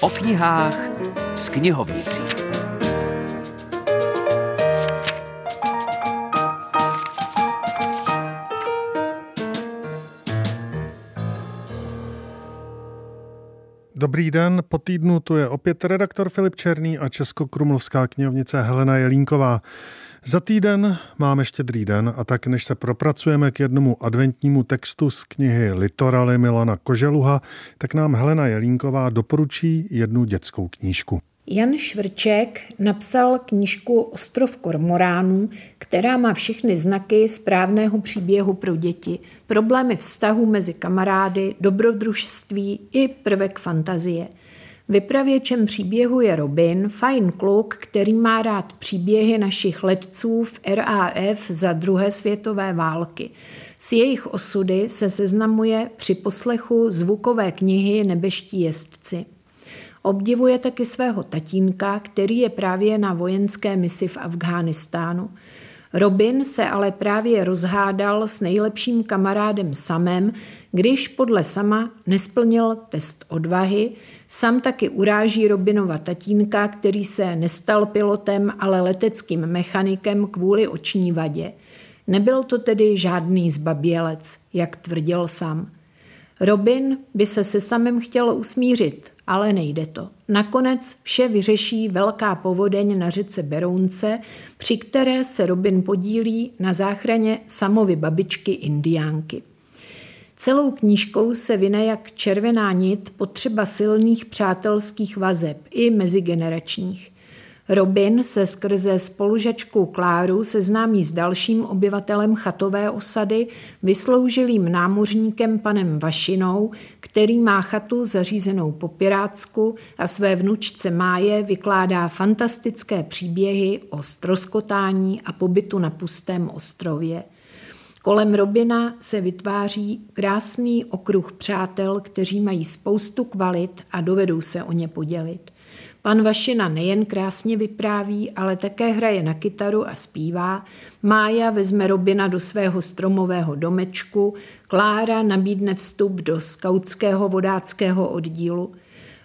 O knihách s knihovnicí. Dobrý den, po týdnu tu je opět redaktor Filip Černý a Českokrumlovská knihovnice Helena Jelínková. Za týden máme štědrý den a tak než se propracujeme k jednomu adventnímu textu z knihy Litoraly Milana Koželuha, tak nám Helena Jelínková doporučí jednu dětskou knížku. Jan Švrček napsal knížku Ostrov kormoránů, která má všechny znaky správného příběhu pro děti, problémy vztahu mezi kamarády, dobrodružství i prvek fantazie. Vypravěčem příběhu je Robin, fajn kluk, který má rád příběhy našich letců v RAF za druhé světové války. S jejich osudy se seznamuje při poslechu zvukové knihy Nebeští jezdci. Obdivuje taky svého tatínka, který je právě na vojenské misi v Afghánistánu. Robin se ale právě rozhádal s nejlepším kamarádem Samem, když podle Sama nesplnil test odvahy, Sam taky uráží Robinova tatínka, který se nestal pilotem, ale leteckým mechanikem kvůli oční vadě. Nebyl to tedy žádný zbabělec, jak tvrdil Sam. Robin by se se samým chtěl usmířit, ale nejde to. Nakonec vše vyřeší velká povodeň na řece Berounce, při které se Robin podílí na záchraně samovy babičky Indiánky. Celou knížkou se vyne jak červená nit potřeba silných přátelských vazeb i mezigeneračních. Robin se skrze spolužačku Kláru seznámí s dalším obyvatelem chatové osady, vysloužilým námořníkem panem Vašinou, který má chatu zařízenou po pirátsku a své vnučce Máje vykládá fantastické příběhy o stroskotání a pobytu na pustém ostrově. Kolem Robina se vytváří krásný okruh přátel, kteří mají spoustu kvalit a dovedou se o ně podělit. Pan Vašina nejen krásně vypráví, ale také hraje na kytaru a zpívá. Mája vezme Robina do svého stromového domečku, Klára nabídne vstup do skautského vodáckého oddílu.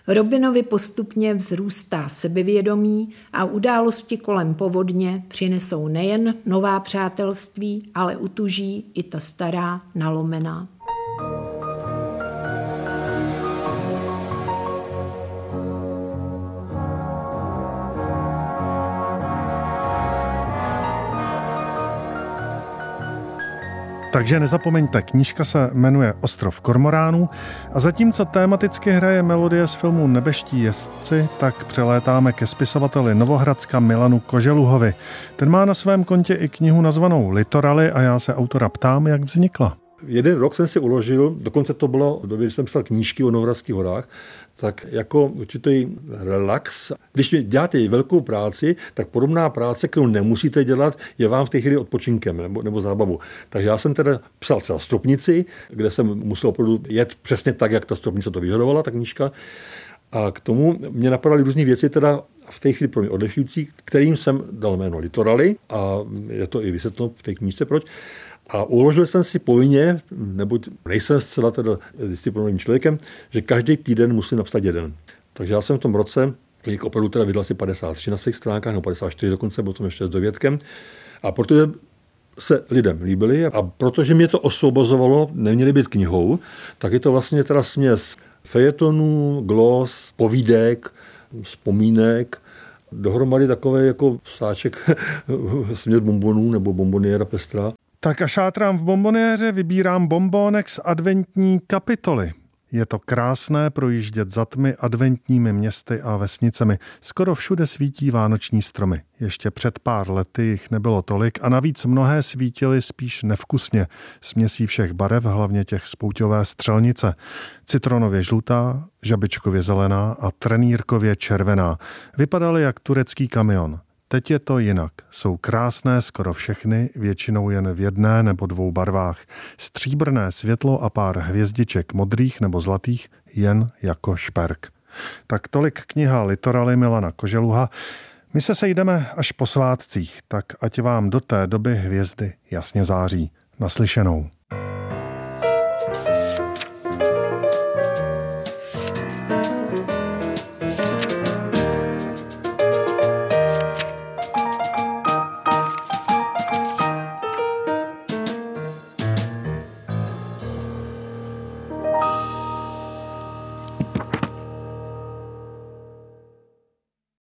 Robinovi postupně vzrůstá sebevědomí a události kolem povodně přinesou nejen nová přátelství, ale utuží i ta stará nalomená. Takže nezapomeňte, knížka se jmenuje Ostrov Kormoránů a zatímco tematicky hraje melodie z filmu Nebeští jezdci, tak přelétáme ke spisovateli Novohradska Milanu Koželuhovi. Ten má na svém kontě i knihu nazvanou Litoraly a já se autora ptám, jak vznikla. Jeden rok jsem si uložil, dokonce to bylo v době, kdy jsem psal knížky o Novohradských horách, tak jako určitý relax. Když děláte velkou práci, tak podobná práce, kterou nemusíte dělat, je vám v té chvíli odpočinkem nebo, nebo zábavu. Takže já jsem teda psal třeba stropnici, kde jsem musel opravdu jet přesně tak, jak ta stropnice to vyžadovala, ta knížka. A k tomu mě napadaly různé věci, teda v té chvíli pro mě odlišující, kterým jsem dal jméno Litoraly a je to i vysvětleno v té knížce, proč. A uložil jsem si povinně, neboť nejsem zcela teda disciplinovaným člověkem, že každý týden musím napsat jeden. Takže já jsem v tom roce, knih opravdu teda vydal asi 53 na svých stránkách, nebo 54 dokonce, byl to ještě s dovědkem. A protože se lidem líbily a protože mě to osvobozovalo, neměly být knihou, tak je to vlastně teda směs fejetonů, glos, povídek, vzpomínek, dohromady takové jako sáček směs bombonů nebo bomboniera pestra. Tak a šátrám v bombonéře, vybírám bombonek z adventní kapitoly. Je to krásné projíždět za tmy adventními městy a vesnicemi. Skoro všude svítí vánoční stromy. Ještě před pár lety jich nebylo tolik a navíc mnohé svítily spíš nevkusně. Směsí všech barev, hlavně těch spouťové střelnice. Citronově žlutá, žabičkově zelená a trenýrkově červená. Vypadaly jak turecký kamion. Teď je to jinak. Jsou krásné skoro všechny, většinou jen v jedné nebo dvou barvách. Stříbrné světlo a pár hvězdiček modrých nebo zlatých jen jako šperk. Tak tolik kniha Litoraly Milana Koželuha. My se sejdeme až po svátcích, tak ať vám do té doby hvězdy jasně září. Naslyšenou.